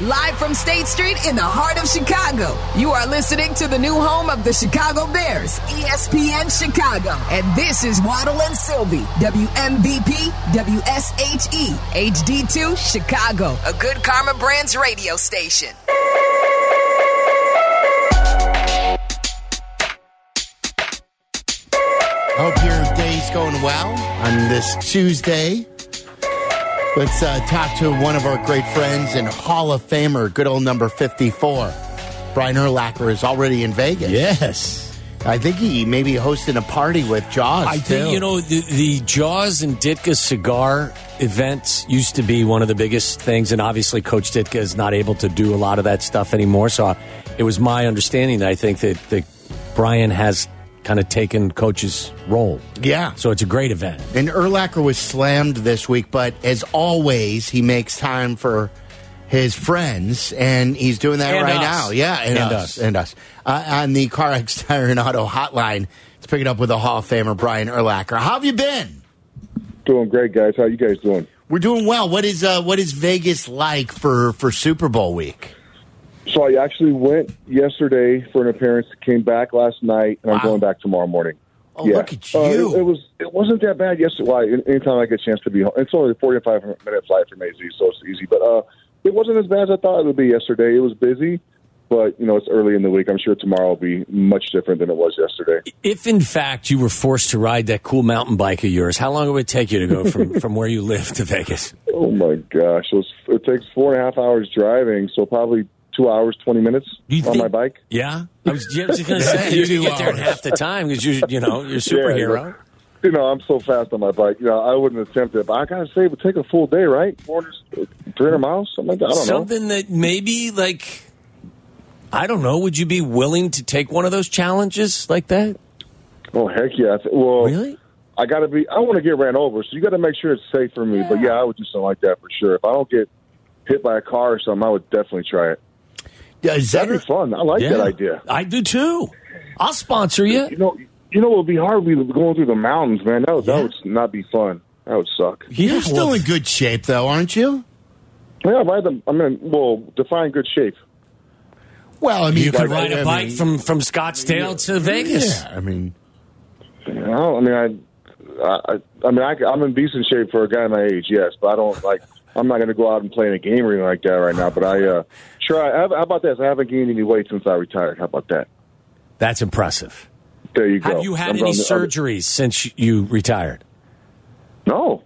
live from State Street in the heart of Chicago. You are listening to the new home of the Chicago Bears, ESPN Chicago. And this is Waddle and Silvy, WMVP, WSHE, HD2, Chicago, a good Karma Brands radio station. Hope your day's going well on this Tuesday. Let's uh, talk to one of our great friends and Hall of Famer, good old number 54. Brian Urlacher is already in Vegas. Yes. I think he may be hosting a party with Jaws. I think, too. you know, the, the Jaws and Ditka cigar events used to be one of the biggest things. And obviously, Coach Ditka is not able to do a lot of that stuff anymore. So it was my understanding that I think that, that Brian has kind of taken Coach's role. Yeah. So it's a great event. And Urlacher was slammed this week, but as always, he makes time for his friends, and he's doing that And right us. now. Yeah, and, And us, us. and us. Uh, on the CarX Tire and Auto Hotline, let's pick it up with the Hall of Famer Brian Urlacher. How have you been? Doing great, guys. How you guys doing? We're doing well. What is uh, what is Vegas like for for Super Bowl week? So I actually went yesterday for an appearance. Came back last night, and Wow. I'm going back tomorrow morning. Oh, look at you! Uh, it, it was. It wasn't that bad yesterday. Well, anytime I get a chance to be home, it's only a 45 minute flight from AZ, so it's easy. But uh, it wasn't as bad as I thought it would be yesterday. It was busy, but you know it's early in the week. I'm sure tomorrow will be much different than it was yesterday. If, in fact, you were forced to ride that cool mountain bike of yours, how long would it take you to go from, from where you live to Vegas? Oh my gosh, it, was, it takes four and a half hours driving, so probably two hours, 20 minutes on think- my bike. Yeah, I was just going to say you Two could get there in half the time because you you know you're a superhero. but, you know, I'm so fast on my bike. You know, I wouldn't attempt it, but I gotta say, it would take a full day, right? 400, 300 miles, something like that. I don't know. Something that maybe like I don't know. Would you be willing to take one of those challenges like that? Oh heck yeah! Well, Really? I gotta be. I want to get ran over, so you got to make sure it's safe for me. But yeah, I would do something like that for sure. If I don't get hit by a car or something, I would definitely try it. Yeah, is that That'd be fun. I like that idea. I do too. I'll sponsor you. You know, you know, it would be hard. We going through the mountains, man. That would, Yeah. that would not be fun. That would suck. You're still well, in good shape, though, aren't you? Yeah, right. I'm in. Well, define good shape. Well, I mean, you could ride I a bike mean, from from Scottsdale to Vegas. Yeah, I mean, You know, I mean, I, I, I mean, I, I'm in decent shape for a guy my age, yes, but I don't like. I'm not going to go out and play in a game or anything like that right now. But I uh, try. How about this? I haven't gained any weight since I retired. How about that? That's impressive. There you go. Have you had I'm any surgeries since you retired? No.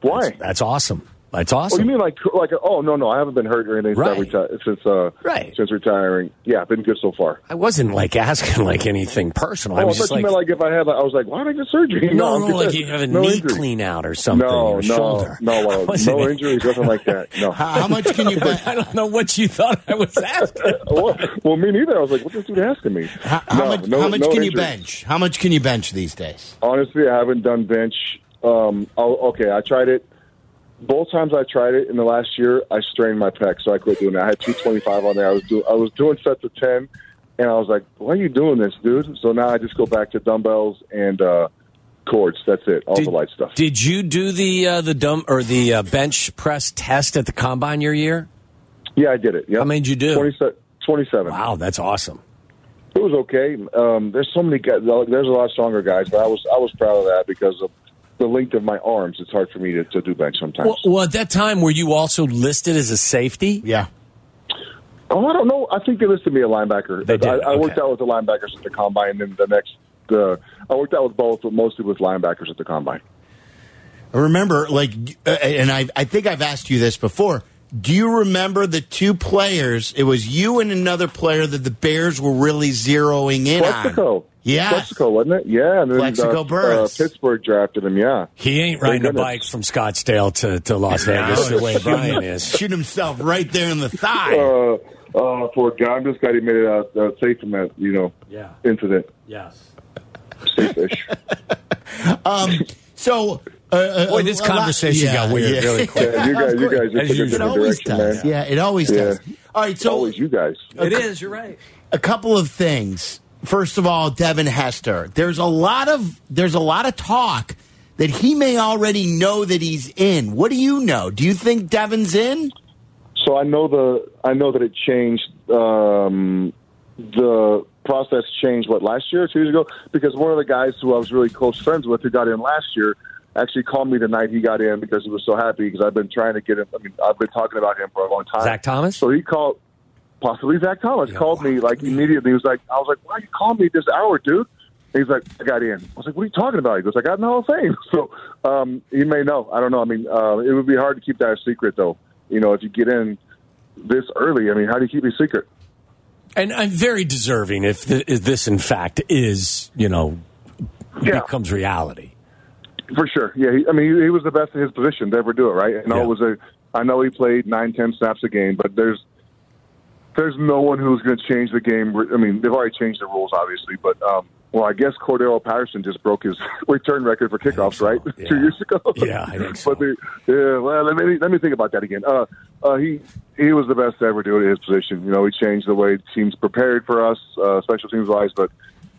Why? That's awesome. That's Oh, awesome. you mean like like? Oh no, no, I haven't been hurt or anything Right. since, reti- since uh Right. since retiring. Yeah, been good so far. I wasn't like asking like anything personal. Oh, I I was thought just you like, meant like if I had like I was like, why did I get surgery? no, I'm no, like you have a no knee injury. clean out or something. No, or no, shoulder. no, I uh, wasn't- no injuries, nothing like that. No. how, how much can you bet? I don't know what you thought I was asking. well, well, me neither. I was like, what's this dude asking me? How, how No, much? no- how much no can you bench? How much can you bench these days? Honestly, I haven't done bench. Um, oh, okay, I tried it. Both times I tried it in the last year, I strained my pec, so I quit doing it. I had 225 on there. I was doing, I was doing sets of 10, and I was like, "Why are you doing this, dude?" So now I just go back to dumbbells and uh, cords. That's it. All the light stuff. Did you do the uh, the dumb or the uh, bench press test at the combine your year? yeah, I did it. Yep. How many did you do? 27. 27. Wow, that's awesome. It was okay. Um, there's so many guys. There's a lot stronger guys, but I was I was proud of that because of the length of my arms. It's hard for me to, to do bench sometimes. Well, well, at that time, were you also listed as a safety? Yeah. Oh, I don't know. I think they listed me a linebacker. They did, I, I worked out with the linebackers at the combine, and then the next, the I worked out with both, but mostly with linebackers at the combine. I remember, like, uh, and I, I think I've asked you this before. Do you remember the two players? It was you and another player that the Bears were really zeroing in on. Plaxico, Yes. Plaxico, wasn't it? Yeah, and then Plaxico uh, Burress. uh, Pittsburgh drafted him. Yeah, He ain't riding a goodness. bike from Scottsdale to, to Las Vegas the way Brian is. Shoot himself right there in the thigh. uh, uh, for a guy, I'm just glad he made it out uh, safe from that, you know, Yeah. incident. Yes. Safe-ish. so, uh, uh, Boy, this a lot- conversation yeah, got weird yeah. really quick. yeah, you guys, you guys As just took a usual. It always direction, does. man. Yeah, it always Yeah. does. All right, so Always you guys. It is. You're right. a couple of things. First of all, Devin Hester. There's a lot of there's a lot of talk that he may already know that he's in. What do you know? Do you think Devin's in? So So I know the I know that it changed. Um, the process changed what last year, two years ago, because one of the guys who I was really close friends with who got in last year actually called me the night he got in because he was so happy because I've been trying to get him. I mean, I've been talking about him for a long time. Zach Thomas? So he called, possibly Zach Thomas called me like immediately. He was like, I was like, why you calling me this hour, dude? He's like, I got in. I was like, what are you talking about? He goes, I got in the Hall of Fame. So um, he may know. I don't know. I mean, uh, it would be hard to keep that a secret, though. You know, if you get in this early, I mean, how do you keep it secret? And I'm very deserving if, th- if this, in fact, is, you know, Yeah. becomes reality. For sure, yeah. He, I mean, he, he was the best in his position to ever do it, right? And Yeah. it was a. I know he played nine, ten snaps a game, but there's there's no one who's going to change the game. I mean, they've already changed the rules, obviously, but um, well, I guess Cordarrelle Patterson just broke his return record for kickoffs, so, right? yeah. Two years ago. Yeah, I think so. but the, yeah, well, let me let me think about that again. Uh, uh, he he was the best to ever do it in his position. You know, he changed the way teams prepared for us, uh, special teams wise, but.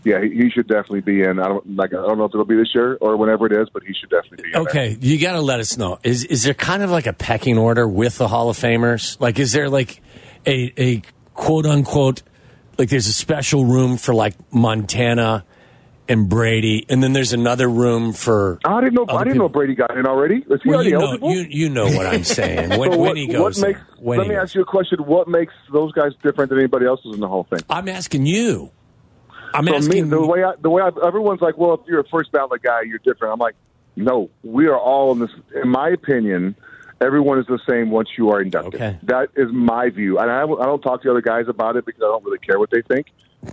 Yeah, he, should definitely be in. I don't like. I don't know if it'll be this year or whenever it is, but he should definitely be in. there. Okay, you got to let us know. Is is there kind of like a pecking order with the Hall of Famers? Like, is there like a a quote unquote like there's a special room for like Montana and Brady, and then there's another room for. I didn't know. I didn't know? Brady got in already. Is he Well, already you know, you, you know what I'm saying. When, So when what, he what goes, makes? When let me goes. ask you a question. What makes those guys different than anybody else in the Hall of Fame? I'm asking you. I'm So me, asking the way I, the way I, everyone's like, well, if you're a first ballot guy, you're different. I'm like, no, we are all in this. In my opinion, everyone is the same once you are inducted. Okay. That is my view, and I, I don't talk to other guys about it because I don't really care what they think.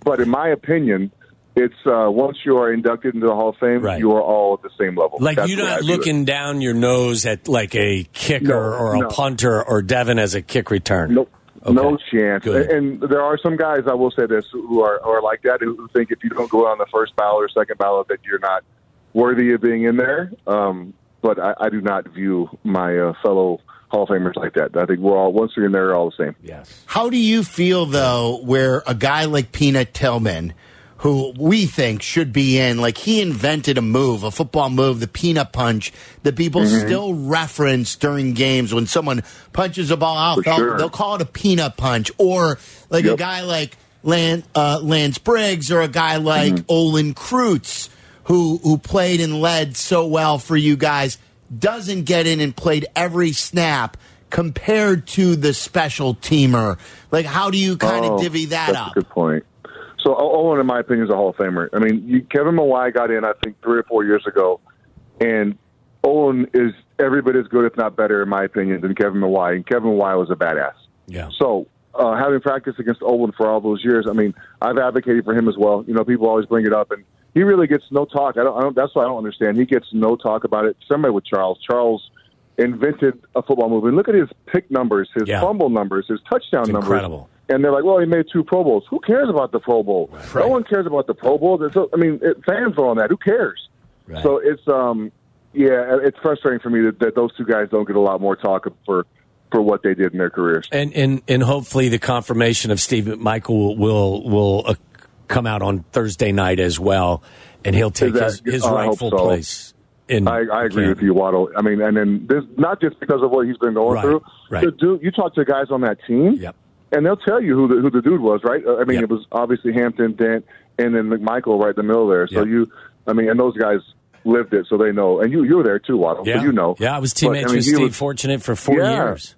But in my opinion, it's uh, once you are inducted into the Hall of Fame, Right. you are all at the same level. Like That's you're the way I not looking down your nose at like a kicker No, or a no. punter or Devin as a kick return. Nope. Okay. No chance. Good. And there are some guys, I will say this, who are, are like that, who think if you don't go on the first ballot or second ballot that you're not worthy of being in there. Um, but I, I do not view my uh, fellow Hall of Famers like that. I think we're all, once you're in there, you're all the same. Yes. How do you feel though, where a guy like Peanut Tillman, who we think should be in, like he invented a move, a football move, the peanut punch, that people Mm-hmm. still reference during games when someone punches a ball out. They'll, sure. they'll call it a peanut punch, or like a guy like Lan, uh, Lance Briggs, or a guy like Mm-hmm. Olin Kreutz, who who played and led so well for you guys, doesn't get in and played every snap compared to the special teamer. Like, how do you kind of Oh, divvy that that's up? a good point. So Olin, in my opinion, is a Hall of Famer. I mean, you, Kevin Mawae got in, I think, three or four years ago, and Olin is every bit as good, if not better, in my opinion, than Kevin Mawae. And Kevin Mawae was a badass. Yeah. So, uh, having practiced against Olin for all those years, I mean, I've advocated for him as well. You know, people always bring it up, and he really gets no talk. I don't. I don't that's what I don't understand. He gets no talk about it. Similar with Charles. Charles invented a football move, and look at his pick numbers, his Yeah. fumble numbers, his touchdown It's numbers. incredible. And they're like, "Well, he made two Pro Bowls. Who cares about the Pro Bowl? Right. No one cares about the Pro Bowl. So- I mean, it, fans are on that. Who cares? Right. So it's um, yeah, it's frustrating for me that, that those two guys don't get a lot more talk for for what they did in their careers. And and and hopefully the confirmation of Steve McMichael will will uh, come out on Thursday night as well, and he'll take that- his, his I rightful so. place. In I, I agree the with you, Waddle. I mean, and then this not just because of what he's been going Right, through. right. The dude, you talk to guys on that team, Yep. and they'll tell you who the who the dude was, right? I mean, Yep. it was obviously Hampton, Dent, and then McMichael right in the middle there. So Yep. you, I mean, and those guys lived it, so they know. And you, you were there too, Waddle. Yeah, So you know. Yeah, I was But, teammates I mean, with Steve. was- fortunate for four Yeah. years.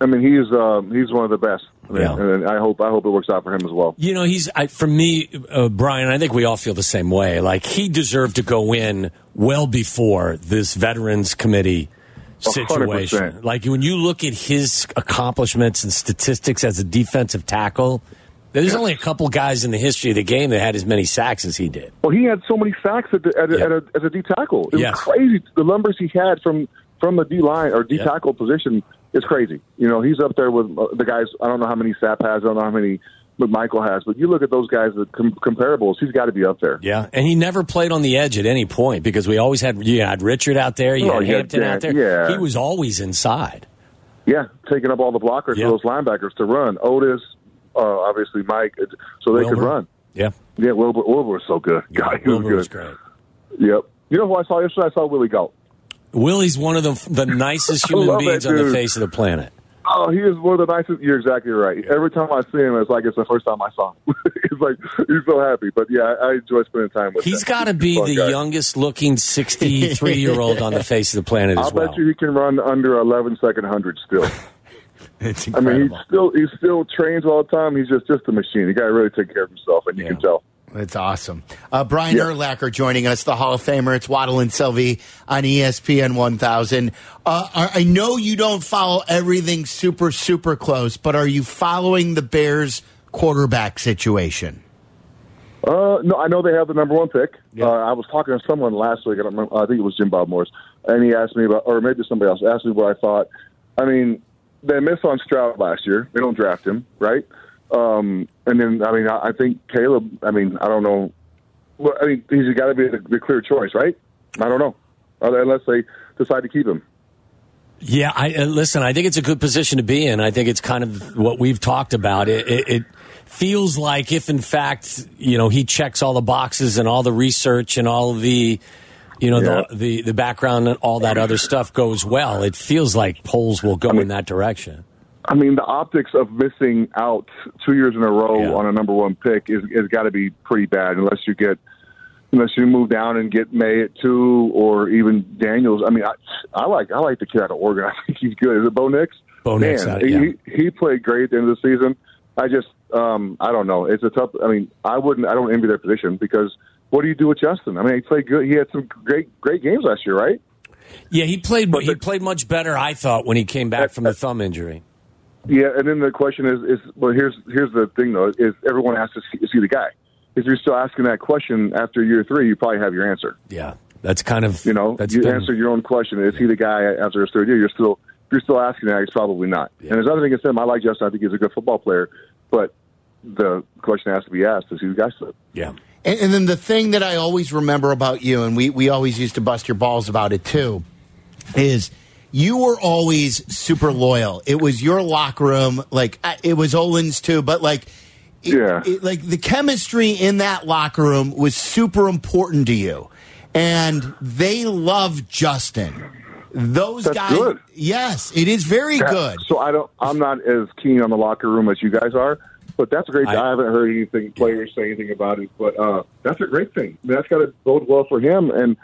I mean, he's um, he's one of the best, Yeah. and I hope I hope it works out for him as well. You know, he's I, for me, uh, Brian. I think we all feel the same way. Like he deserved to go in well before this Veterans Committee situation. 100%. Like when you look at his accomplishments and statistics as a defensive tackle, there's only a couple guys in the history of the game that had as many sacks as he did. Well, he had so many sacks at, the, at, a, at a, as a D tackle. It Yes. was crazy. The numbers he had from from the D line or D Yeah. tackle position is crazy. You know, he's up there with uh, the guys. I don't know how many Sapp has. I don't know how many McMichael has. But you look at those guys, the com- comparables. He's got to be up there. Yeah, and he never played on the edge at any point because we always had you had Richard out there, you Oh, had Hampton out there. Yeah. He was always inside. Yeah, taking up all the blockers Yeah. for those linebackers to run. Otis, uh, obviously Mike, so they could run. Yeah, Yeah, Wilbur, Wilbur was so good. God, he was good. was great. Yep. You know who I saw yesterday? I saw Willie Gault. Willie's one of the the nicest human beings on the face of the planet. Oh, he is one of the nicest. You're exactly right. Every time I see him, it's like it's the first time I saw him. he's like he's so happy. But yeah, I, I enjoy spending time with him. He's got to be the guy. youngest looking 63 year old on the face of the planet as I'll well. bet you he can run under 11 second hundred still. It's incredible. I mean, he still he still trains all the time. He's just just a machine. The guy really take care of himself, and you Yeah. can tell. That's awesome. Uh, Brian Yeah. Urlacher joining us, the Hall of Famer. It's Waddle and Silvy on ESPN 1000. Uh, I know you don't follow everything super, super close, but are you following the Bears quarterback situation? Uh, no, I know they have the number one pick. Uh, I was talking to someone last week. I don't remember. I think it was Jim Bob Morris, and he asked me about, or maybe somebody else asked me what I thought. I mean, they missed on Stroud last year. They don't draft him, right? Um, and then, I mean, I, I think Caleb. I mean, I don't know. Well, I mean, he's got to be the, the clear choice, right? I don't know, unless they decide to keep him. Yeah, I uh, listen. I think it's a good position to be in. I think it's kind of what we've talked about. It, it, it feels like if, in fact, you know, he checks all the boxes and all the research and all the, you know, Yeah. the, the the background and all that other stuff goes well. It feels like Poles will go in that direction. I mean, the optics of missing out two years in a row Yeah. on a number one pick is is got to be pretty bad, unless you get unless you move down and get Maye at two or even Daniels. I mean, I, I like I like the kid out of Oregon. I think he's good. Is it Bo Nix? Bo Nix, Man, uh, yeah. he he played great at the end of the season. I just um I don't know. It's a tough. I mean, I wouldn't. I don't envy their position because what do you do with Justin? I mean, he played good. He had some great great games last year, right? Yeah, he played. But He played much better, I thought, when he came back from the thumb injury. Yeah, and then the question is, is well, here's here's the thing though, is everyone has to see, see the guy. If you're still asking that question after year three, you probably have your answer. Yeah, that's kind of You know, That's you been, answered your own question. Is he the guy after his third year? You're still if you're still asking that. He's probably not. And there's other thing against him. I like Justin. I think he's a good football player, but the question has to be asked: Is he the guy? still? Yeah. And, and then the thing that I always remember about you, and we, we always used to bust your balls about it too, is you were always super loyal. It was your locker room, like it was Olin's too, but like, it- Yeah. it- like the chemistry in that locker room was super important to you, and they love Justin. Those That's guys, good. yes, it is very good. So I don't. I'm not as keen on the locker room as you guys are. But that's a great. I- I, haven't heard anything players say anything about it. But uh, that's a great thing. I mean, that's got to bode well for him. And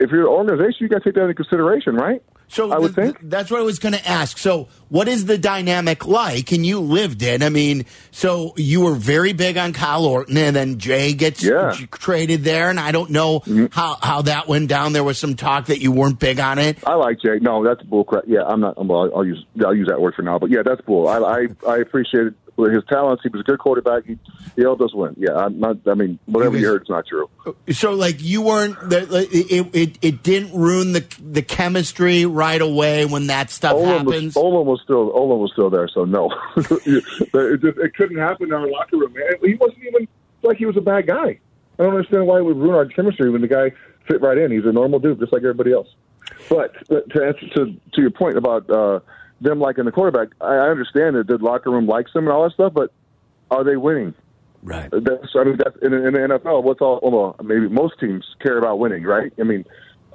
if you're an organization, you got to take that into consideration, right? So I would th- think. that's what I was going to ask. So, what is the dynamic like? And you lived it. I mean, so you were very big on Kyle Orton, and then Jay gets Yeah. Mm-hmm. traded there, and I don't know how how that went down. There was some talk that you weren't big on it. I like Jay. No, that's bull crap. Yeah, I'm not. Well, I'll use I'll use that word for now. But yeah, that's bull. I I, I appreciate his talents. He was a good quarterback. He, he helped us win. Yeah, I'm not. I mean, whatever He you heard, it's not true. So, like, you weren't. It, it it didn't ruin the the chemistry right away when that stuff Olin happens. was, Olin was still Olin was still there, so no, it, just, it couldn't happen in our locker room. Man. He wasn't even like he was a bad guy. I don't understand why it would ruin our chemistry when the guy fit right in. He's a normal dude, just like everybody else. But, but to answer to to your point about uh, them liking the quarterback, I, I understand that the locker room likes him and all that stuff, but are they winning? Right. That's I mean that's in, in the NFL. What's all well, maybe most teams care about winning, right? I mean,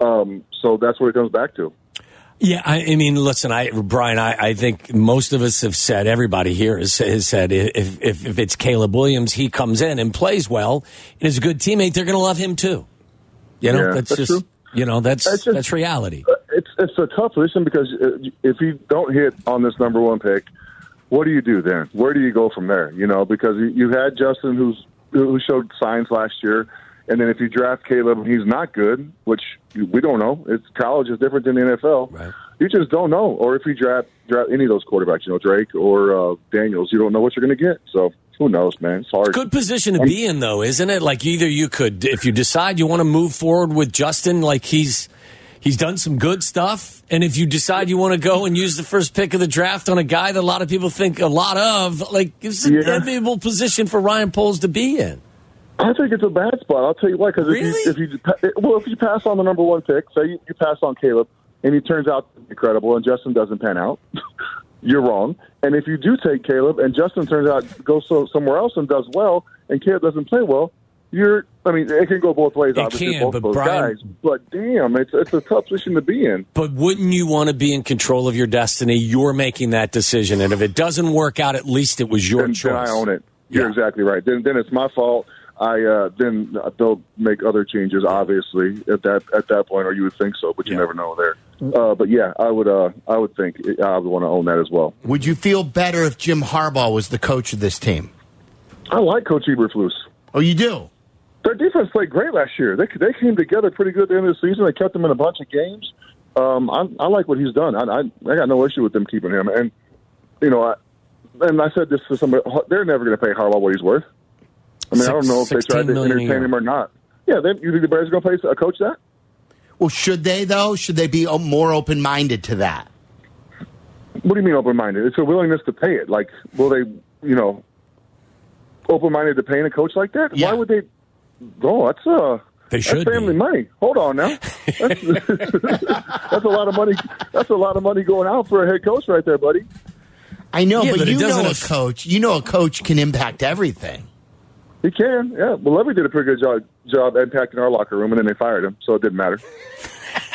um, so that's what it comes back to. Yeah, I, I mean, listen, I, Brian, I, I think most of us have said, everybody here has, has said, if, if, if it's Caleb Williams, he comes in and plays well and is a good teammate, they're going to love him too. You know, Yeah, that's, that's just, true. you know, that's, That's just- that's reality. It's it's a tough position because uh, if you don't hit on this number one pick, what do you do then? Where do you go from there? You know, because you, you had Justin, who's who showed signs last year, and then if you draft Caleb and he's not good, which we don't know, it's college is different than the NFL. Right. You just don't know. Or if you draft draft any of those quarterbacks, you know Drake or uh, Daniels, you don't know what you're going to get. So who knows, man? It's hard. Good position to be in, though, isn't it? Like either you could, if you decide you want to move forward with Justin, like he's he's done some good stuff, and if you decide you want to go and use the first pick of the draft on a guy that a lot of people think a lot of, like it's an Yeah. enviable position for Ryan Poles to be in. I think it's a bad spot. I'll tell you why. Because Really? if you, if you well, if you pass on the number one pick, say you, you pass on Caleb, and he turns out incredible, and Justin doesn't pan out, you're wrong. And if you do take Caleb, and Justin turns out goes so, somewhere else and does well, and Caleb doesn't play well, you're. I mean, it can go both ways. It obviously, can, both but those Brian- guys. But damn, it's it's a tough position to be in. But wouldn't you want to be in control of your destiny? You're making that decision, and if it doesn't work out, at least it was your then, choice. then I own it. You're Yeah. exactly right. Then then it's my fault. I uh, then they'll make other changes. Obviously, at that at that point, or you would think so, but you Yeah. never know there. Uh, but yeah, I would uh, I would think I would want to own that as well. Would you feel better if Jim Harbaugh was the coach of this team? I like Coach Eberflus. Oh, you do? Their defense played great last year. They they came together pretty good at the end of the season. They kept them in a bunch of games. Um, I, I like what he's done. I, I I got no issue with them keeping him. And you know, I, and I said this to somebody. They're never going to pay Harbaugh what he's worth. I mean, I don't know if they 16 tried to entertain him or not. Yeah, then you think the Bears are going to pay a coach that? Well, should they though? Should they be more open minded to that? What do you mean open minded? It's a willingness to pay it. Like, will they, you know, open minded to paying a coach like that? Yeah. Why would they? Oh, that's uh, They should that's family be. money. Hold on now, that's, that's a lot of money. That's a lot of money going out for a head coach right there, buddy. I know, Yeah, but, but you know a coach. You know a coach can impact everything. He can, yeah. Well, Lovie did a pretty good job job impacting our locker room, and then they fired him, so it didn't matter.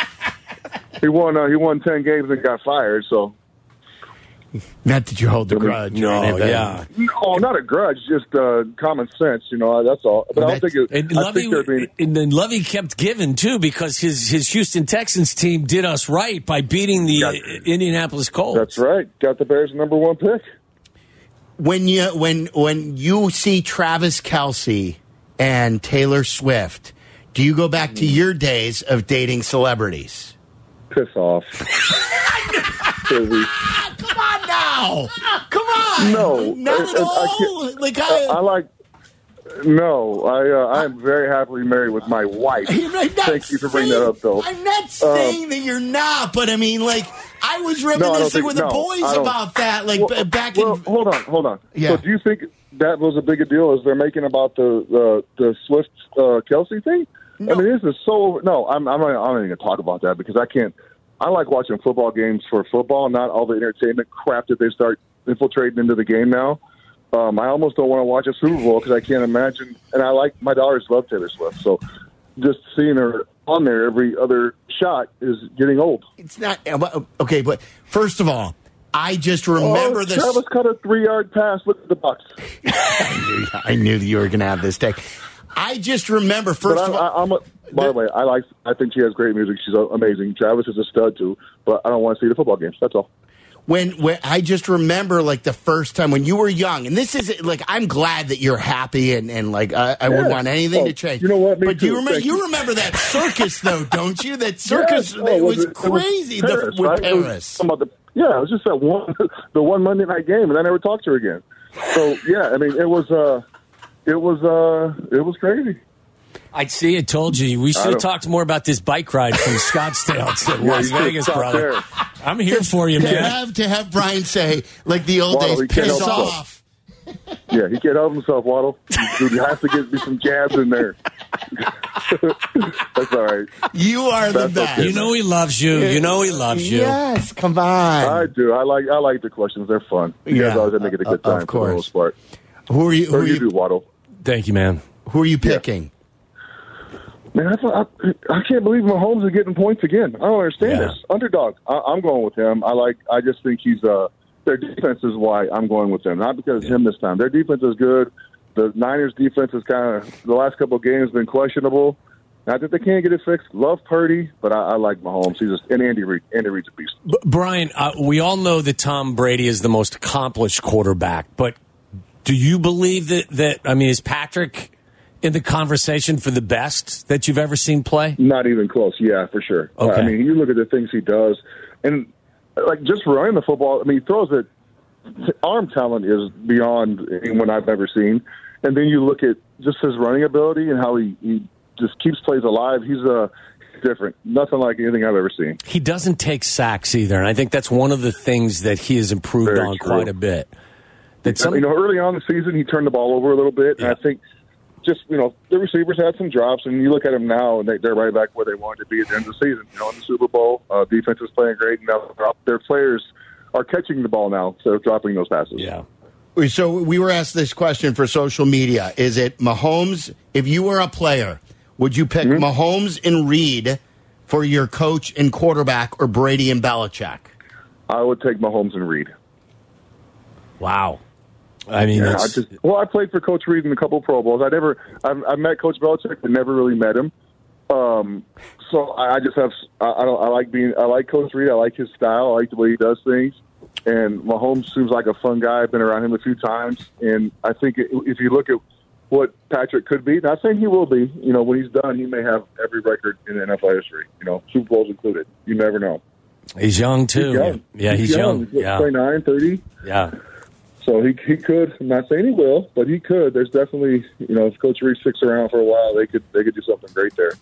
he won. Uh, he won ten games and got fired. So Not that you hold the grudge. or No, anything. yeah. no, not a grudge, just uh, common sense. You know, that's all. But I don't think it. And I Lovie, think being. and then Lovie kept giving too because his his Houston Texans team did us right by beating the Got- uh, Indianapolis Colts. That's right. Got the Bears number one pick. When you when when you see Travis Kelce and Taylor Swift, do you go back to your days of dating celebrities? Piss off. Silly. Come on now, come on. No, not I- at I- I all. can't- like I I, like. No, I uh, I am very happily married with my wife. Thank you for bringing that up, though. I'm not saying that you're not, but I mean, like, I was reminiscing think- with the boys about that, like Well, b- back well, in. hold on, hold on. Yeah. So, do you think that was a big a deal as they're making about the the, the Swift uh, Kelce thing? I mean, this is so. No, I'm I'm not, I'm not even gonna talk about that because I can't. I like watching football games for football, not all the entertainment crap that they start infiltrating into the game now. Um, I almost don't want to watch a Super Bowl because I can't imagine. And I like my daughters love Taylor Swift, so just seeing her on there every other shot is getting old. It's not uh, okay, but first of all, I just remember oh, this. Travis cut a three yard pass. Look at the Bucks. I knew that you were going to have this take. I just remember first But of all. I, I'm a, by the way, I like. I think she has great music. She's amazing. Travis is a stud too. But I don't want to see the football games. That's all. when, when I just remember like the first time when you were young, and this is like I'm glad that you're happy and and like I, I wouldn't want anything Oh, to change. you know what? Me but do you remember you you. remember that circus though, don't you? That circus Yes. Oh, it was it- it was crazy the- Paris, with right? It was Paris. talking the- yeah, it was just that one, the one Monday night game, and I never talked to her again. So yeah, I mean, it was, uh, it was, uh, it was crazy. I see. I told you we should have talked more about this bike ride from Scottsdale to Yeah, Las Vegas, brother. there. I'm here for you, to man. have to have Brian say like the old Waddle, days, piss off. Yeah, he can't help himself, Waddle. Dude, he has to get me some jabs in there. That's all right. You are the best. okay. You know he loves you. You know he loves you. Yes, come on. I do. I like. I like the questions. They're fun. You Yeah, guys always make it a good uh, of time for the course. most part. who are you? Who Or are you you? do, Waddle. Thank you, man. Who are you picking? Man, I, thought- I, I can't believe Mahomes is getting points again. I don't understand Yeah. this. Underdog. I, I'm going with him. I like. I just think he's uh their defense is why I'm going with them. Not because of him this time. Their defense is good. The Niners defense is kind of the last couple of games been questionable. Not that they can't get it fixed. Love Purdy, but I, I like Mahomes. He's just and Andy Reid. Andy Reid's a beast. B- Brian, uh, we all know that Tom Brady is the most accomplished quarterback, but do you believe that, that I mean, is Patrick in the conversation for the best that you've ever seen play? Not even close. Yeah, for sure. Okay. I mean, you look at the things he does, and like just running the football. I mean, he throws it. Arm talent is beyond anyone I've ever seen. And then you look at just his running ability and how he, he just keeps plays alive. He's uh, different. Nothing like anything I've ever seen. He doesn't take sacks either, and I think that's one of the things that he has improved Very on true. quite a bit. That some, you know, early on in the season, he turned the ball over a little bit, and I think just you know the receivers had some drops, and you look at them now, and they, they're right back where they wanted to be at the end of the season. You know, in the Super Bowl, uh, defense is playing great, and now their players are catching the ball now instead of dropping those passes. yeah. So we were asked this question for social media. Is it Mahomes? If you were a player, would you pick Mm-hmm. Mahomes and Reid for your coach and quarterback or Brady and Belichick? I would take Mahomes and Reid. Wow. I mean, Yeah, I just well, I played for Coach Reid in a couple of Pro Bowls. I never, I've, I've met Coach Belichick, but never really met him. Um, so I, I just have, I, I don't, I like being, I like Coach Reid. I like his style. I like the way he does things. And Mahomes seems like a fun guy. I've been around him a few times, and I think if you look at what Patrick could be, not saying he will be. You know, when he's done, he may have every record in NFL history. You know, Super Bowls included. You never know. he's young too. He's young. Yeah, he's, young. He's Yeah, 29, 30. yeah. So he he could. I'm not saying he will, but he could. There's definitely you know if Coach Reid sticks around for a while, they could they could do something great there.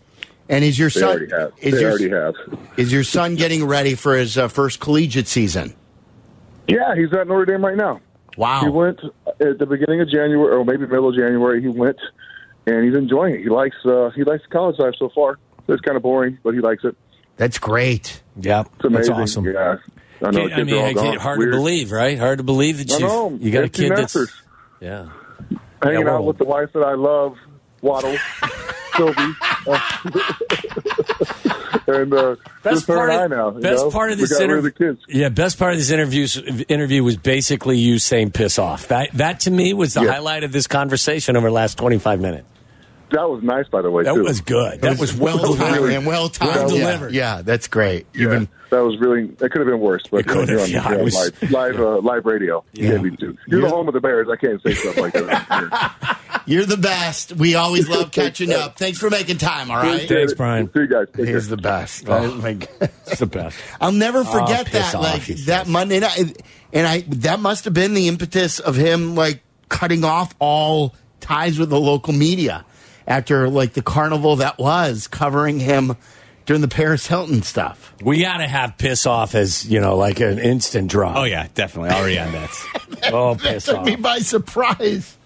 And is your They son already have. is They your already have. is your son getting ready for his uh, first collegiate season? Yeah, he's at Notre Dame right now. Wow. He went at the beginning of January, or maybe middle of January. He went, and he's enjoying it. He likes uh, he likes college life so far. It's kind of boring, but he likes it. That's great. Yeah, It's amazing. that's awesome. Yeah, I know. I mean, I can't- hard Weird. to believe, right? Hard to believe that you you got a kid that's yeah. hanging Yeah, out with the wife that I love, Waddle, Silvy, and uh, her and I now. best know? part of this interview, of the kids. yeah, best part of this interview interview was basically you saying "piss off." That that to me was the Yeah. highlight of this conversation over the last twenty five minutes. That was nice, by the way. That too. was good. That was well well timed delivered. and well timed. Yeah. delivered. Yeah, that's great. Yeah, Even that was really. That could have been worse, but It could you're have, on, yeah, you're it was- live live, uh, live radio. You Yeah. can't be too. You're the home of the Bears. I can't say stuff like that. you're the best. We always love catching up. Thanks for making time. All right. Thanks, Brian. See you guys. Take He's care. the best. Oh my God. It's the best. I'll never forget piss that. off, like that Monday night, and I that must have been the impetus of him like cutting off all ties with the local media after like the carnival that was covering him during the Paris Hilton stuff. We got to have piss off as you know, like an instant drop. Oh yeah, definitely already on that. oh, piss Took off. me by surprise.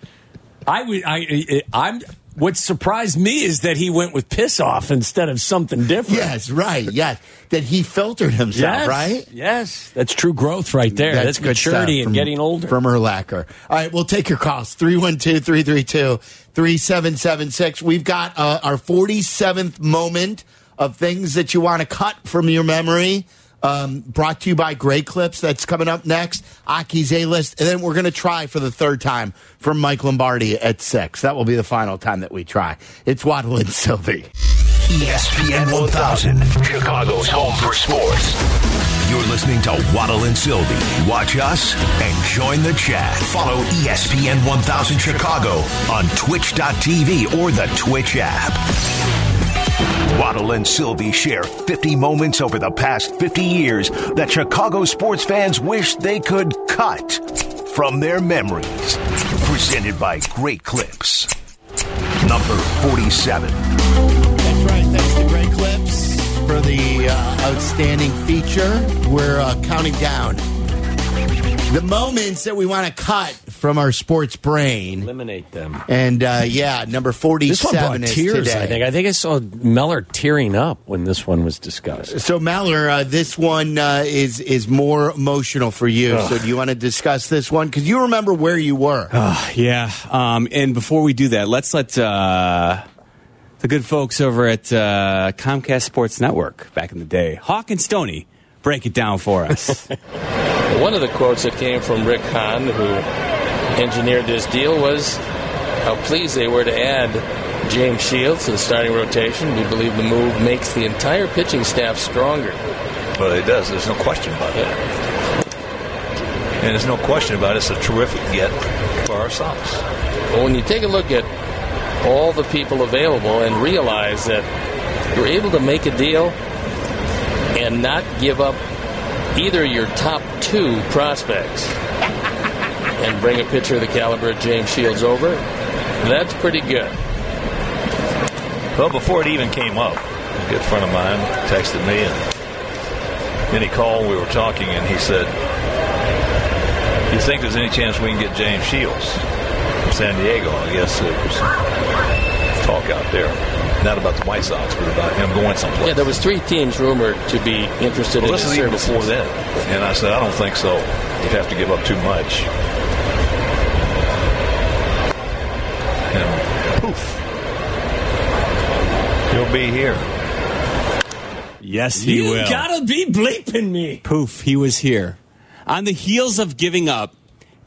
I would. I. I- I'm. What surprised me is that he went with piss off instead of something different. Yes, right. Yes, that he filtered himself. Yes, Right. Yes, that's true growth right there. That's, good maturity and getting older. From Urlacher. All right, we'll take your calls 312 332 3776. We've got uh, our 47th moment of things that you want to cut from your memory. Um, brought to you by Great Clips. That's coming up next. Aki's A list. And then we're going to try for the third time from Mike Lombardi at six. That will be the final time that we try. It's Waddle and Silvy. ESPN 1000, Chicago's home for sports. You're listening to Waddle and Silvy. Watch us and join the chat. Follow ESPN 1000 Chicago on twitch.tv or the Twitch app. Waddle and Silvy share 50 moments over the past 50 years that Chicago sports fans wish they could cut from their memories. Presented by Great Clips. Number 47. That's right. Thanks to Great Clips for the uh, outstanding feature. We're uh, counting down the moments that we want to cut from our sports brain. Eliminate them. And uh, yeah, number This one forty-seven brought is tears. today. I think. I think I saw Meller tearing up when this one was discussed. So Maller, uh, this one uh, is is more emotional for you. So do you want to discuss this one because you remember where you were? yeah. Um, and before we do that, let's let uh, the good folks over at uh, Comcast Sports Network back in the day, Hawk and Stony, break it down for us. One of the quotes that came from Rick Hahn, who engineered this deal, was how pleased they were to add James Shields to the starting rotation. We believe the move makes the entire pitching staff stronger. Well, it does. There's no question about that. And there's no question about it. It's a terrific get for our Sox. But when you take a look at all the people available and realize that you're able to make a deal and not give up either your top two prospects and bring a pitcher of the caliber of James Shields over, that's pretty good. Well, before it even came up, a good friend of mine texted me, and then he called. We were talking, and he said, "You think there's any chance we can get James Shields from San Diego?" I guess it was talk out there, not about the White Sox, but about him going someplace. Yeah, there was three teams rumored to be interested Well, in this is even before then. And I said, I don't think so. You'd have to give up too much. He'll be here. Yes, he you will. gotta be bleeping me. Poof, he was here. On the heels of giving up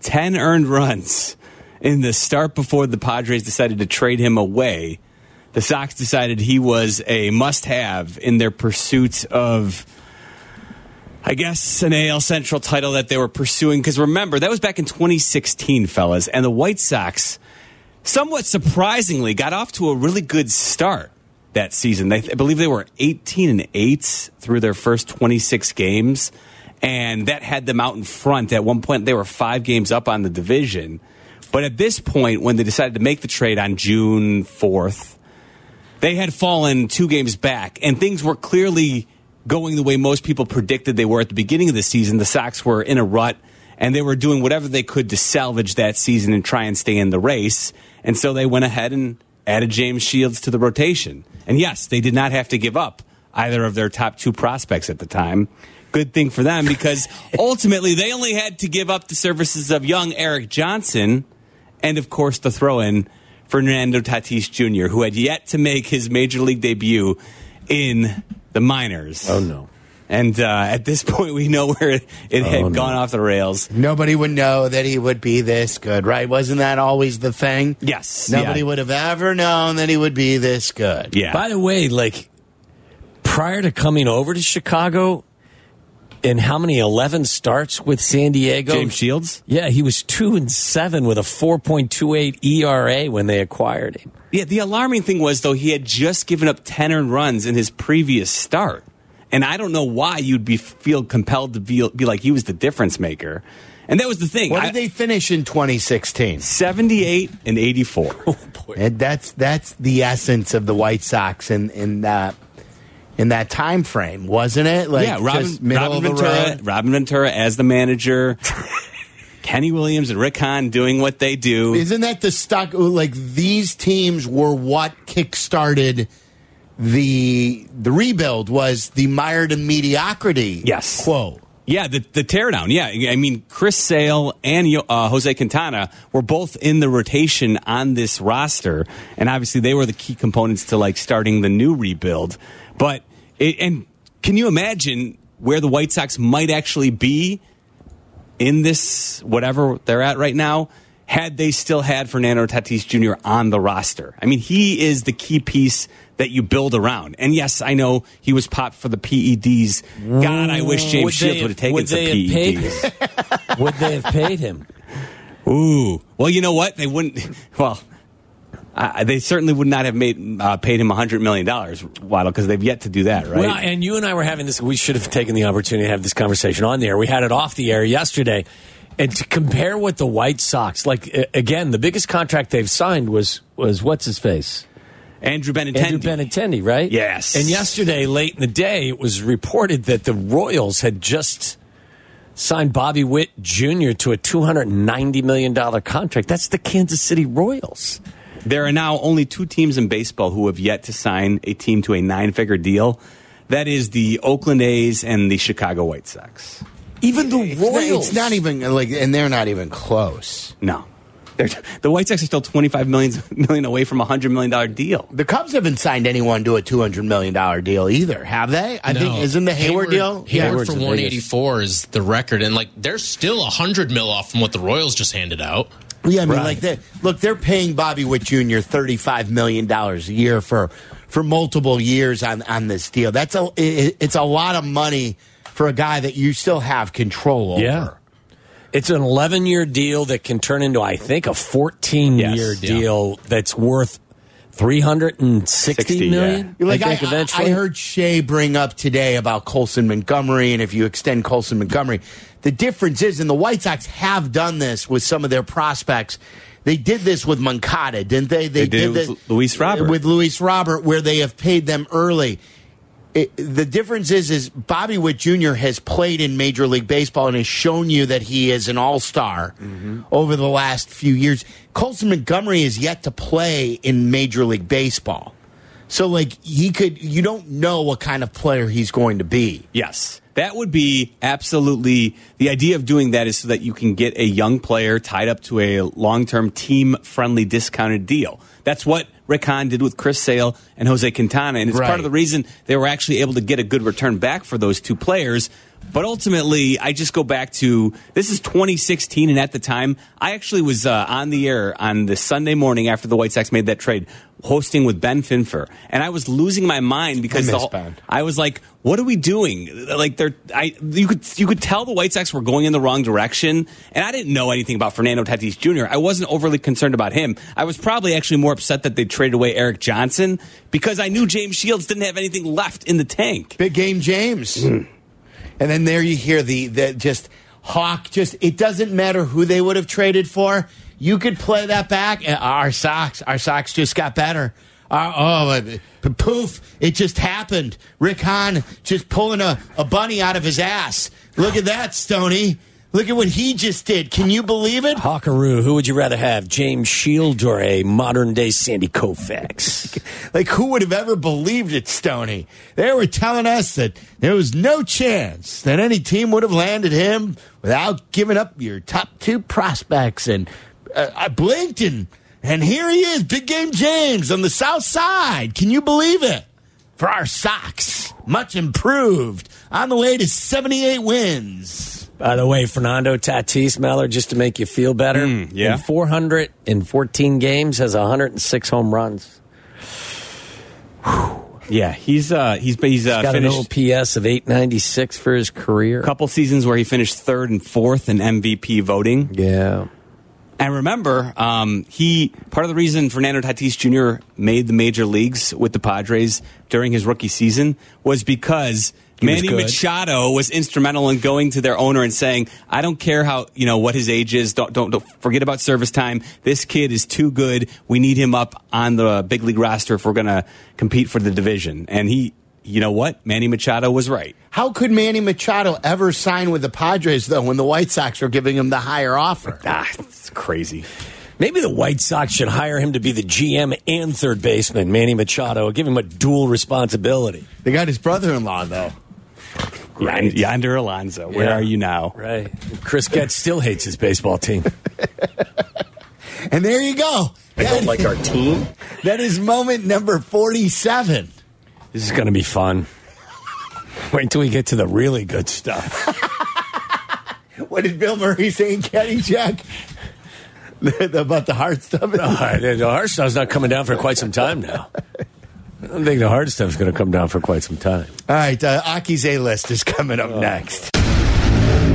10 earned runs in the start before the Padres decided to trade him away, the Sox decided he was a must have in their pursuit of, I guess, an AL Central title that they were pursuing. Because remember, that was back in 2016, fellas, and the White Sox, somewhat surprisingly, got off to a really good start that season. They, I believe they were 18 and 8 through their first 26 games, and that had them out in front. At one point, they were five games up on the division. But at this point, when they decided to make the trade on June 4th, they had fallen two games back, and things were clearly going the way most people predicted they were at the beginning of the season. The Sox were in a rut, and they were doing whatever they could to salvage that season and try and stay in the race. And so they went ahead and added James Shields to the rotation. And yes, they did not have to give up either of their top two prospects at the time. Good thing for them because ultimately they only had to give up the services of young Eric Johnson and, of course, the throw in Fernando Tatis Jr., who had yet to make his major league debut in the minors. Oh, no. And uh, at this point, we know where it, it had Oh, no. gone off the rails. Nobody would know that he would be this good, right? Wasn't that always the thing? Yes. Nobody yeah. would have ever known that he would be this good. Yeah. By the way, like prior to coming over to Chicago, in how many eleven starts with San Diego? James Shields? Yeah, he was two and seven with a four point two eight ERA when they acquired him. Yeah, the alarming thing was, though, he had just given up 10 earned runs in his previous start. And I don't know why you'd be feel compelled to be, be like he was the difference maker. And that was the thing. What I- did they finish in 2016? 78 and 84. Oh And that's that's the essence of the White Sox in in that in that time frame, wasn't it? Like yeah, Robin, Robin Ventura. Robin Ventura as the manager, Kenny Williams and Rick Hahn doing what they do. Isn't that the stock? Like these teams were what kickstarted the the rebuild was the mired in mediocrity. Yes. quote. Yeah, the, the teardown. Yeah, I mean, Chris Sale and uh, Jose Quintana were both in the rotation on this roster, and obviously they were the key components to like starting the new rebuild. But it, and can you imagine where the White Sox might actually be in this whatever they're at right now? Had they still had Fernando Tatis Jr. on the roster? I mean, he is the key piece that you build around. And yes, I know he was popped for the PEDs. God, I wish James Would Shields would have taken would some they have paid PEDs. Would they have paid him? Ooh, well, you know what? They wouldn't. Well, uh, they certainly would not have made uh, paid him hundred million dollars, Waddle, because they've yet to do that, right? Well, and you and I were having this. We should have taken the opportunity to have this conversation on the air. We had it off the air yesterday, and to compare with the White Sox, like again, the biggest contract they've signed was was what's his face. Andrew Benintendi. Andrew Benintendi, right? Yes. And yesterday, late in the day, it was reported that the Royals had just signed Bobby Witt Jr. to a $290 million contract. That's the Kansas City Royals. There are now only two teams in baseball who have yet to sign a team to a nine-figure deal. That is the Oakland A's and the Chicago White Sox. Even the It's not, Royals. it's not even like, and they're not even close. No, They're, the White Sox are still twenty-five million million away from a hundred million dollar deal. The Cubs haven't signed anyone to a two hundred million dollar deal either, have they? I think No. isn't the Heyward, deal? Heyward Heyward's for 184 is the record, and like they're still 100 mil off from what the Royals just handed out. Yeah, I mean, Right. like they look, they're paying Bobby Witt Jr. thirty five million dollars a year for for multiple years on on this deal. That's a it, it's a lot of money for a guy that you still have control over. Yeah. It's an 11 year deal that can turn into, I think, a 14 year Yes. Yeah. deal that's worth 360 60, million. Like I I, think I, eventually. I heard Shea bring up today about Colson Montgomery, and if you extend Colson Montgomery, the difference is, and the White Sox have done this with some of their prospects. They did this with Moncada, didn't they? They did this with Luis Robert. With Luis Robert, where they have paid them early. It, the difference is, is Bobby Witt Jr. has played in Major League Baseball and has shown you that he is an all star Mm-hmm. over the last few years. Colson Montgomery is yet to play in Major League Baseball. So, like, he could, you don't know what kind of player he's going to be. Yes. That would be absolutely the idea of doing that is so that you can get a young player tied up to a long term team friendly discounted deal. That's what Rick Hahn did with Chris Sale and Jose Quintana. And it's Right. part of the reason they were actually able to get a good return back for those two players. But ultimately, I just go back to this is 2016, and at the time, I actually was uh, on the air on the Sunday morning after the White Sox made that trade, hosting with Ben Finfer, and I was losing my mind because I the whole- I was like, "What are we doing?" Like they're, I you could you could tell the White Sox were going in the wrong direction, and I didn't know anything about Fernando Tatis Jr. I wasn't overly concerned about him. I was probably actually more upset that they traded away Erik Johnson because I knew James Shields didn't have anything left in the tank. Big game James. And then there you hear the, the just Hawk, just it doesn't matter who they would have traded for. You could play that back. Our Sox, our Sox just got better. Our, oh, uh, poof, it just happened. Rick Hahn just pulling a, a bunny out of his ass. Look at that, Stony. Look at what he just did. Can you believe it? Hawkaroo, who would you rather have, James Shield or a modern day Sandy Koufax? Like, who would have ever believed it, Stony? They were telling us that there was no chance that any team would have landed him without giving up your top two prospects. And uh, I blinked, and, and here he is, Big Game James on the south side. Can you believe it? For our Sox, much improved, on the way to 78 wins. By the way, Fernando Tatis, Meller, just to make you feel better, yeah. in 414 games, has 106 home runs. Yeah, he's uh, he's he's uh, Got an OPS of 896 for his career. a couple seasons where he finished third and fourth in MVP voting. Yeah. And remember, um, he part of the reason Fernando Tatis Jr. made the major leagues with the Padres during his rookie season was because He Manny good. Machado was instrumental in going to their owner and saying, "I don't care how you know what his age is. Don't don't, don't forget about service time. This kid is too good. We need him up on the big league roster if we're going to compete for the division." And he, you know what, Manny Machado was right. How could Manny Machado ever sign with the Padres, though, when the White Sox were giving him the higher offer? Ah, it's crazy. Maybe the White Sox should hire him to be the GM and third baseman, Manny Machado. Give him a dual responsibility. They got his brother in law, though. Right. Yonder Alonso, where Yeah. are you now? Right. Chris Getz still hates his baseball team. And there you go. I don't like our team. That is moment number 47. This is going to be fun. Wait until we get to the really good stuff. What did Bill Murray say in Caddyshack? About the hard stuff? All right, the hard stuff's not coming down for quite some time now. I don't think the hard stuff's going to come down for quite some time. All right, uh, Aki's A list is coming up next.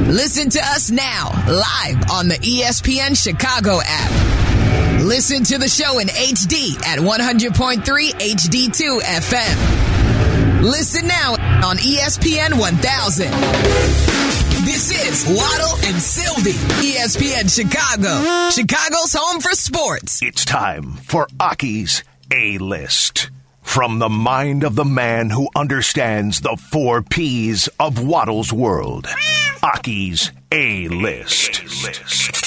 Listen to us now, live on the ESPN Chicago app. Listen to the show in HD at 100.3 HD2 FM. Listen now on ESPN 1000. This is Waddle and Silvy, ESPN Chicago, Chicago's home for sports. It's time for Aki's A List. From the mind of the man who understands the four P's of Waddle's world. Aki's A List.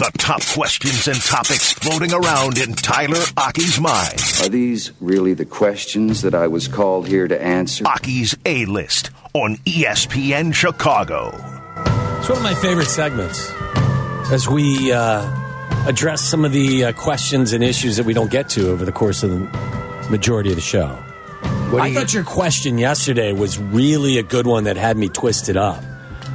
The top questions and topics floating around in Tyler Aki's mind. Are these really the questions that I was called here to answer? Aki's A List on ESPN Chicago. It's one of my favorite segments as we uh, address some of the uh, questions and issues that we don't get to over the course of the majority of the show. I thought your question yesterday was really a good one that had me twisted up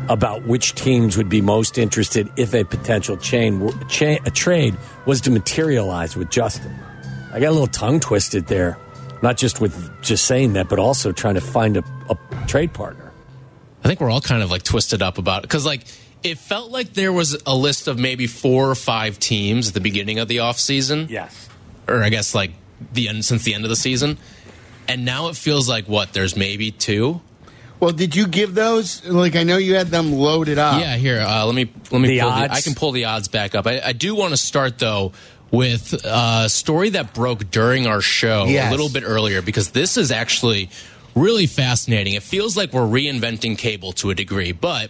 about which teams would be most interested if a potential chain, cha- a trade was to materialize with Justin. I got a little tongue twisted there, not just with just saying that, but also trying to find a, a trade partner. I think we're all kind of like twisted up about it because like it felt like there was a list of maybe four or five teams at the beginning of the offseason. Yes. Or I guess like the end since the end of the season. And now it feels like what, there's maybe two? Well, did you give those? Like, I know you had them loaded up. Yeah, here. Uh, let me let me The pull odds? the, I can pull the odds back up. I, I do want to start though with a story that broke during our show Yes. a little bit earlier because this is actually really fascinating. It feels like we're reinventing cable to a degree, but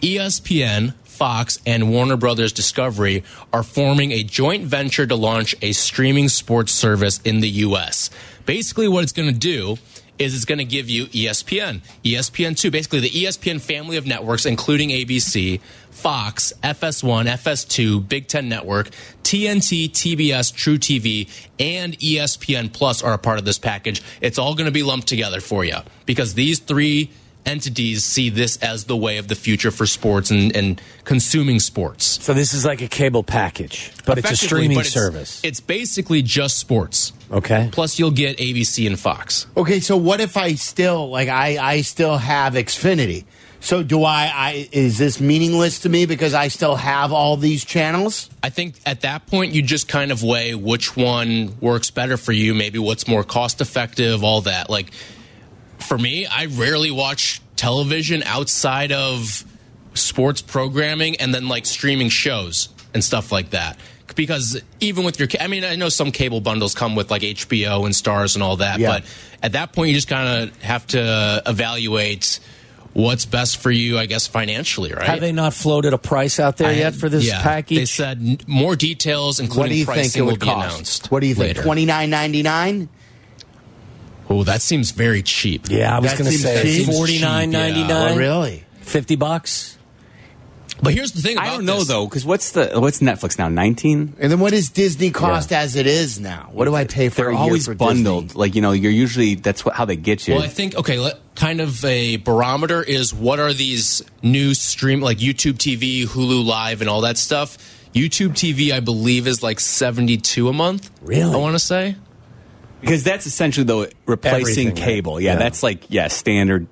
ESPN, Fox, and Warner Brothers Discovery are forming a joint venture to launch a streaming sports service in the U.S. Basically, what it's going to do is it's going to give you ESPN, ESPN2, basically the ESPN family of networks, including ABC, Fox, FS1, FS2, Big Ten Network, TNT, TBS, truTV, and ESPN Plus are a part of this package. It's all going to be lumped together for you because these three entities see this as the way of the future for sports and, and consuming sports. So this is like a cable package, but it's a streaming it's- service. It's basically just sports. Okay. Plus, you'll get ABC and Fox. Okay, so what if I still like I I still have Xfinity? So do I? I is this meaningless to me because I still have all these channels? I think at that point, you just kind of weigh which one works better for you, maybe what's more cost effective, all that. Like, for me, I rarely watch television outside of sports programming and then like streaming shows and stuff like that. Because even with your, I mean, I know some cable bundles come with like HBO and Starz and all that, Yeah. but at that point, you just kind of have to evaluate what's best for you, I guess, financially, right? Have they not floated a price out there I- yet for this yeah, package? They said more details, including What do you pricing, think it will would be cost? announced. What do you think? Twenty nine ninety nine. Oh, that seems very cheap. yeah, I was going to say cheap. forty nine ninety Yeah. Oh, really? Fifty bucks. But here's the thing. About I don't know this. though, because what's the what's Netflix now? Nineteen. And then what does Disney cost as it is now? What do I pay for They're a year always for bundled. Disney? Like you know, you're usually that's what, how they get you. Well, I think okay. Let, kind of a barometer is what are these new stream like YouTube TV, Hulu Live, and all that stuff. YouTube TV, I believe, is like seventy two a month. Really? I want to say. Because that's essentially though replacing Everything, right? cable. Yeah, Yeah. that's like yeah standard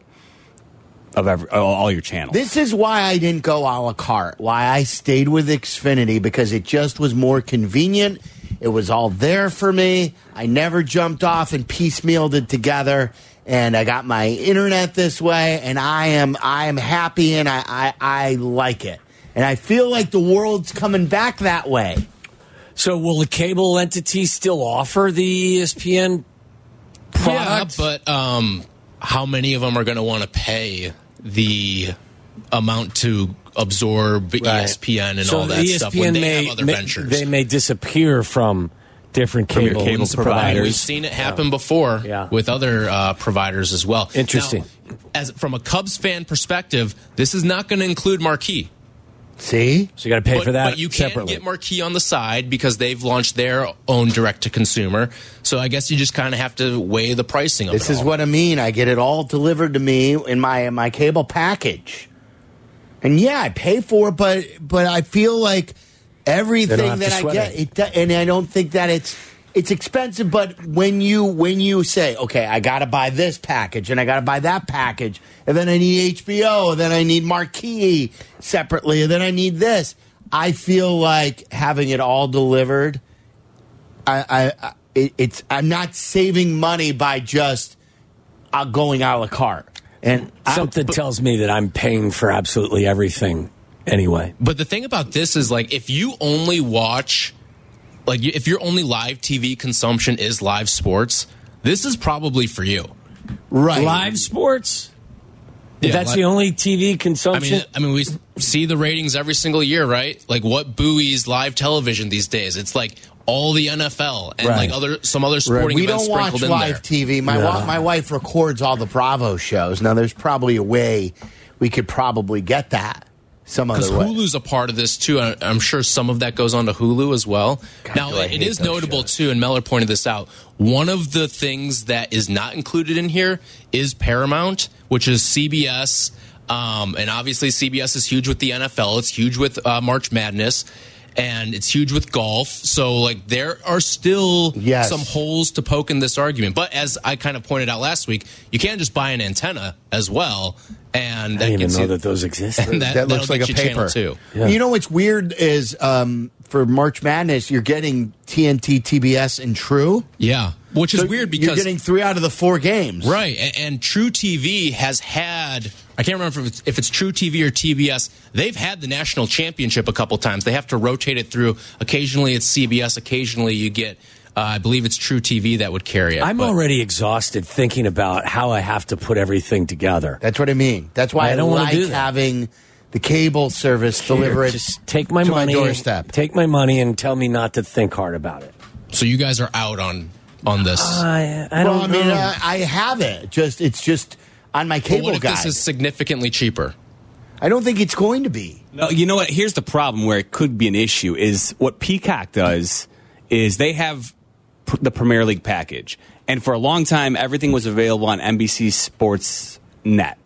of every, all, all your channels. This is why I didn't go a la carte. Why I stayed with Xfinity because it just was more convenient. It was all there for me. I never jumped off and piecemealed it together. And I got my internet this way, and I am I am happy, and I, I, I like it. And I feel like the world's coming back that way. So will the cable entity still offer the ESPN product? Yeah, but um, how many of them are going to want to pay the amount to absorb Right. ESPN and So all that the stuff when they may, have other may- ventures? They may disappear from different From cable, cable providers. we've seen it happen before Yeah. with other uh, providers as well. Interesting. Now, as from a Cubs fan perspective, this is not going to include Marquee. See? So you got to pay but, for that but you can separately. get Marquee on the side because they've launched their own direct to consumer. So I guess you just kind of have to weigh the pricing of This it is all. what I mean. I get it all delivered to me in my in my cable package. And yeah, I pay for it, but but I feel like everything that I get, it. it, and I don't think that it's it's expensive. But when you when you say, okay, I got to buy this package and I got to buy that package, and then I need HBO, and then I need Marquee separately, and then I need this. I feel like having it all delivered. I, I, I it, it's I'm not saving money by just uh, going a la carte. And I- Something tells me that I'm paying for absolutely everything anyway. But the thing about this is like if you only watch like if your only live TV consumption is live sports, this is probably for you. right, Live sports? If Yeah, that's li- the only TV consumption. I consumption? mean, I mean, we see the ratings every single year, right? Like what buoys live television these days? It's like all the NFL and Right. like other some other Right. sporting We events don't watch sprinkled in live. TV. My No. wa- my wife records all the Bravo shows. Now, there's probably a way we could probably get that some Because other way. Hulu's a part of this too. I- I'm sure some of that goes on to Hulu as well. now, do I it is notable shows. too, and Meller pointed this out. One of the things that is not included in here is Paramount, which is CBS. Um, and obviously, CBS is huge with the NFL. It's huge with uh, March Madness. And it's huge with golf. So, like, there are still Yes. some holes to poke in this argument. But as I kind of pointed out last week, you can't just buy an antenna as well. And I didn't even know you, that those existed. and that, that looks like a get you channel paper. too. Yeah. You know what's weird is um, for March Madness, you're getting TNT, TBS, and True. Yeah, which is weird because you're getting three out of the four games. right, and, and truTV has had. I can't remember if it's, if it's truTV or TBS. They've had the national championship a couple times. They have to rotate it through. Occasionally it's CBS. Occasionally you get. Uh, I believe it's truTV that would carry it. I'm but- already exhausted thinking about how I have to put everything together. That's what I mean. That's why I I, don't wanna like do that. having the cable service deliver it. Just take my to money, my doorstep. take my money, and tell me not to think hard about it. So you guys are out on on this. I, I well, don't I mean, know. uh, I have it. Just it's just on my but cable what if guide. this is significantly cheaper? I don't think it's going to be. No, you know what? Here's the problem where it could be an issue is what Peacock does is they have pr- the Premier League package. And for a long time, everything was available on NBC Sports Net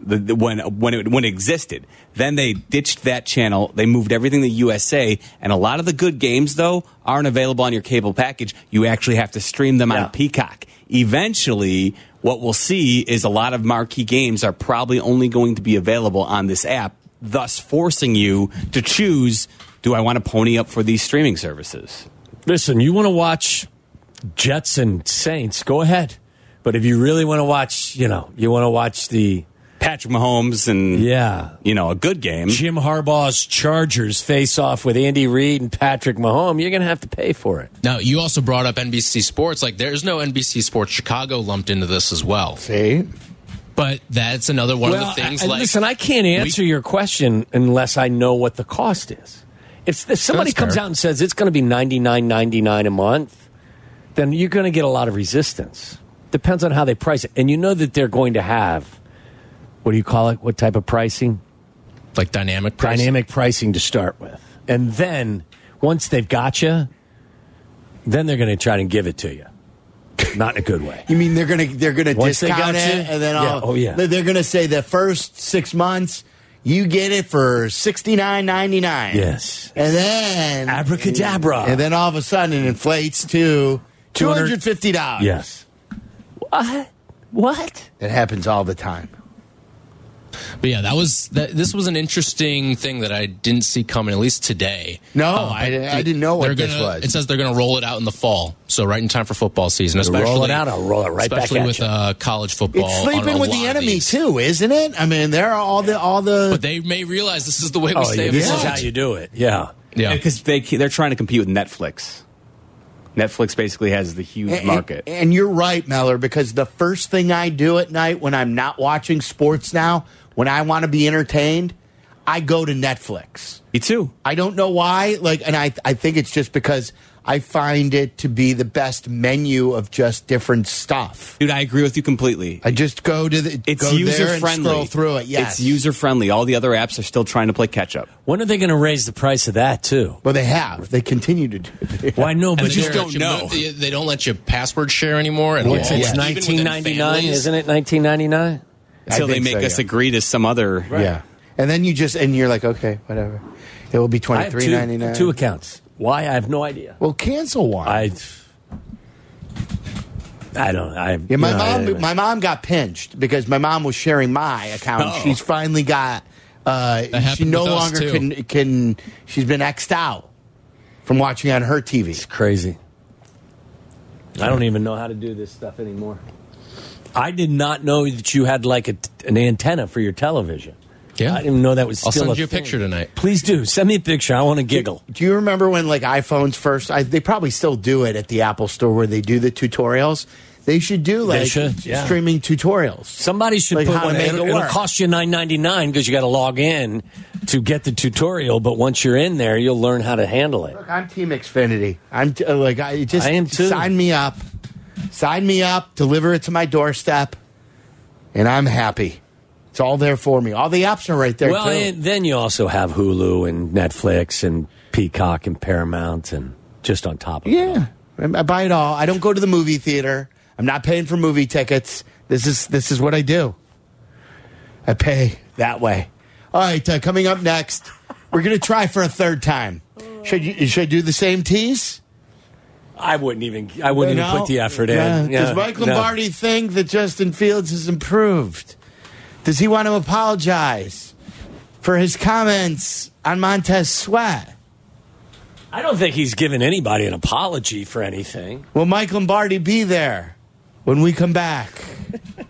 the, the, when, when, it, when it existed. Then they ditched that channel. They moved everything to USA. And a lot of the good games, though, aren't available on your cable package. You actually have to stream them Yeah. on Peacock. Eventually, what we'll see is a lot of marquee games are probably only going to be available on this app, thus forcing you to choose do I want to pony up for these streaming services? Listen, you want to watch Jets and Saints, go ahead. But if you really want to watch, you know, you want to watch the Patrick Mahomes and, yeah, you know, a good game. Jim Harbaugh's Chargers face off with Andy Reid and Patrick Mahomes, you're going to have to pay for it. Now, you also brought up NBC Sports. Like, there's no NBC Sports Chicago lumped into this as well. See, But that's another one well, of the things. I- like, listen, I can't answer your question unless I know what the cost is. If, if somebody comes fair. out and says it's going to be ninety nine ninety nine a month, then you're going to get a lot of resistance. Depends on how they price it, and you know that they're going to have what do you call it? What type of pricing? like dynamic pricing. Dynamic pricing to start with, and then once they've got you, then they're going to try and give it to you, not in a good way. you mean they're gonna they're gonna Once they discount got it, you? and then Yeah. all, Oh, yeah. they're gonna say the first six months you get it for sixty nine ninety nine. Yes. and then Abracadabra. and then all of a sudden it inflates to two hundred fifty dollars. Yes. What? What? it happens all the time. But yeah, that was that. This was an interesting thing that I didn't see coming, at least today. No, Uh, I, but I didn't know what they're this gonna- was. It says they're going to roll it out in the fall, so right in time for football season. Especially roll it out, I'll roll it right back especially at with you. uh, college football. it's sleeping with the enemy too, isn't it? I mean, there are all the all the. But they may realize this is the way we Oh, stay yeah, this is how you do it. Yeah. Yeah, Because they, they're trying to compete with Netflix. Netflix basically has the huge And- market. And, and you're right, Meller, because the first thing I do at night when I'm not watching sports now, when I want to be entertained, I go to Netflix. Me too. I don't know why, like, and I I think it's just because I find it to be the best menu of just different stuff. Dude, I agree with you completely. I just go to the It's go user there and friendly. scroll through it. Yes, It's user friendly. All the other apps are still trying to play catch up. When are they going to raise the price of that too? Well, they have. They continue to do. it. Why no? But they just don't you- know. They, they don't let you password share anymore. And What's all. it? Yeah. It's Even nineteen within ninety nine, families. isn't it? Nineteen ninety nine. Until they make so, us yeah. agree to some other. Yeah, and then you just and you're like, okay, whatever. It will be I twenty have three two, ninety nine. two accounts. Why? I have no idea. Well, cancel one. I. I don't. I. Yeah, my you know, mom. I- my mom got pinched because my mom was sharing my account. Oh. She's finally got. Uh, she no longer too. can can. She's been xed out from watching on her TV. It's crazy. I don't even know how to do this stuff anymore. I did not know that you had like a, an antenna for your television. Yeah. I didn't know that was I'll still send you a thing. picture tonight. Please do. Send me a picture. I want to giggle. Do you remember when like iPhones first? I, they probably still do it at the Apple Store where they do the tutorials. They should do like should, yeah. streaming tutorials. Somebody should Like put how to one. make It'll, it it'll cost you nine ninety nine because you got to log in to get the tutorial. But once you're in there, you'll learn how to handle it. Look, I'm Team Xfinity. I'm t- like I just I am too. sign me up, sign me up, deliver it to my doorstep, and I'm happy. It's all there for me. All the apps are right there well, too. and then you also have Hulu and Netflix and Peacock and Paramount and just on top of it. yeah, I buy it all. I don't go to the movie theater. I'm not paying for movie tickets. This is this is what I do. I pay that way. All right, uh, coming up next, we're gonna try for a third time. Should you should I do the same tease? I wouldn't even. I wouldn't You even know? put the effort Yeah. in. Does Mike no. Lombardi think that Justin Fields has improved? Does he want to apologize for his comments on Montez Sweat? I don't think he's given anybody an apology for anything. Will Mike Lombardi be there when we come back?